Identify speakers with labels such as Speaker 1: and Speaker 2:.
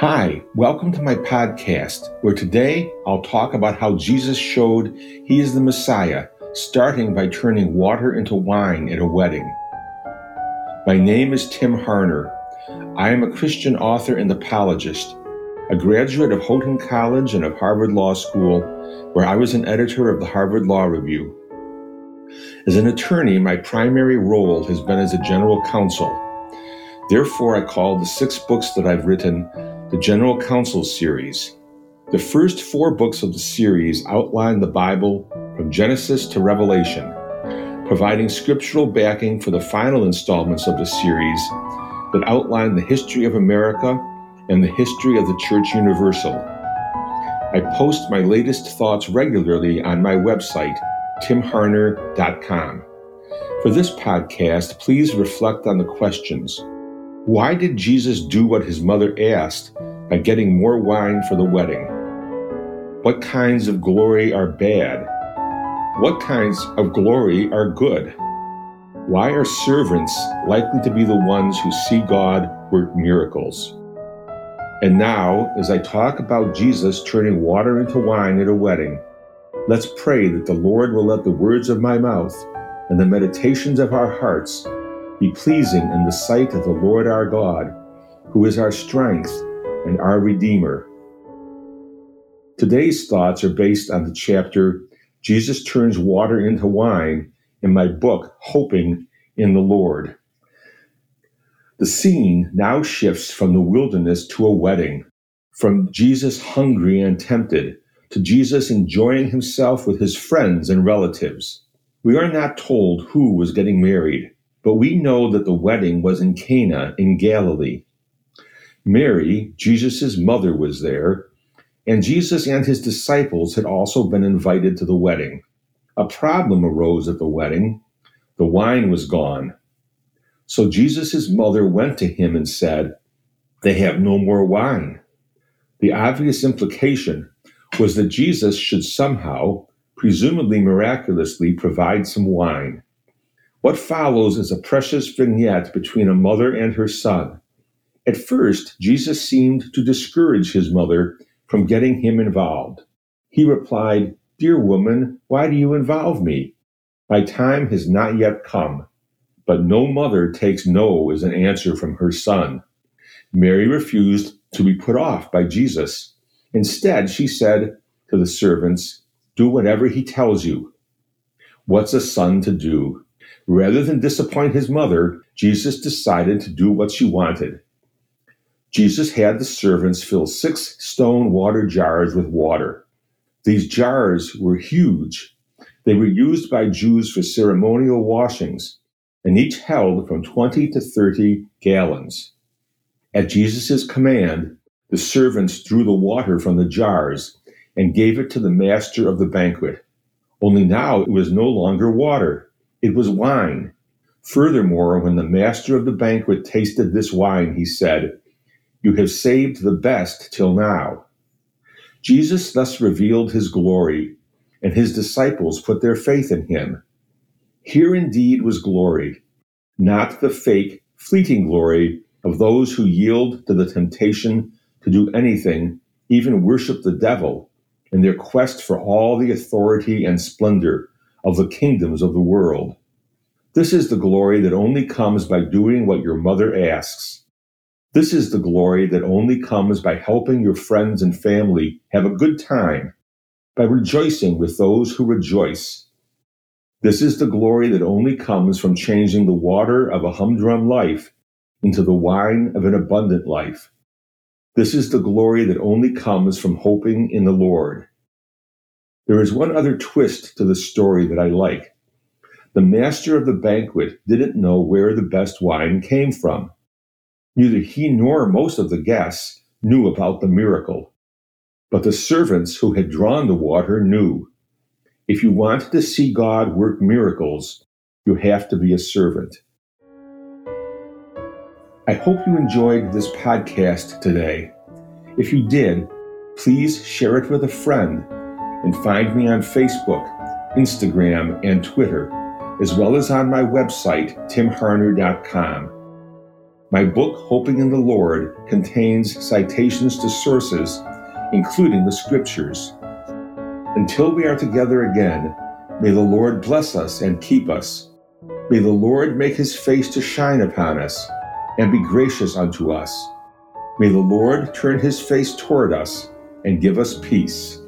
Speaker 1: Hi, welcome to my podcast, where today I'll talk about how Jesus showed he is the Messiah, starting by turning water into wine at a wedding. My name is Tim Harner. I am a Christian author and apologist, a graduate of Houghton College and of Harvard Law School, where I was an editor of the Harvard Law Review. As an attorney, my primary role has been as a general counsel. Therefore, I call the six books that I've written the General Counsel series. The first four books of the series outline the Bible from Genesis to Revelation, providing scriptural backing for the final installments of the series that outline the history of America and the history of the Church Universal. I post my latest thoughts regularly on my website, timharner.com. For this podcast, please reflect on the questions Why did Jesus do what his mother asked by getting more wine for the wedding? What kinds of glory are bad? What kinds of glory are good? Why are servants likely to be the ones who see God work miracles? And now, as I talk about Jesus turning water into wine at a wedding, let's pray that the Lord will let the words of my mouth and the meditations of our hearts be pleasing in the sight of the Lord our God, who is our strength and our Redeemer. Today's thoughts are based on the chapter Jesus Turns Water into Wine in my book, Hoping in the Lord. The scene now shifts from the wilderness to a wedding, from Jesus hungry and tempted to Jesus enjoying himself with his friends and relatives. We are not told who was getting married, but we know that the wedding was in Cana in Galilee. Mary, Jesus' mother, was there, and Jesus and his disciples had also been invited to the wedding. A problem arose at the wedding. The wine was gone. So Jesus' mother went to him and said, They have no more wine. The obvious implication was that Jesus should somehow, presumably miraculously, provide some wine. What follows is a precious vignette between a mother and her son. At first, Jesus seemed to discourage his mother from getting him involved. He replied, Dear woman, why do you involve me? My time has not yet come. But no mother takes no as an answer from her son. Mary refused to be put off by Jesus. Instead, she said to the servants, Do whatever he tells you. What's a son to do? Rather than disappoint his mother, Jesus decided to do what she wanted. Jesus had the servants fill six stone water jars with water. These jars were huge. They were used by Jews for ceremonial washings and each held from 20 to 30 gallons. At Jesus' command, the servants drew the water from the jars and gave it to the master of the banquet. Only now it was no longer water, it was wine. Furthermore, when the master of the banquet tasted this wine, he said, You have saved the best till now. Jesus thus revealed his glory, and his disciples put their faith in him. Here indeed was glory, not the fake, fleeting glory of those who yield to the temptation to do anything, even worship the devil, in their quest for all the authority and splendor of the kingdoms of the world. This is the glory that only comes by doing what your mother asks. This is the glory that only comes by helping your friends and family have a good time, by rejoicing with those who rejoice this is the glory that only comes from changing the water of a humdrum life into the wine of an abundant life. This is the glory that only comes from hoping in the Lord. There is one other twist to the story that I like. The master of the banquet didn't know where the best wine came from. Neither he nor most of the guests knew about the miracle. But the servants who had drawn the water knew. If you want to see God work miracles, you have to be a servant. I hope you enjoyed this podcast today. If you did, please share it with a friend and find me on Facebook, Instagram, and Twitter, as well as on my website, timharner.com. My book, Hoping in the Lord, contains citations to sources, including the scriptures. Until we are together again, may the Lord bless us and keep us. May the Lord make his face to shine upon us and be gracious unto us. May the Lord turn his face toward us and give us peace.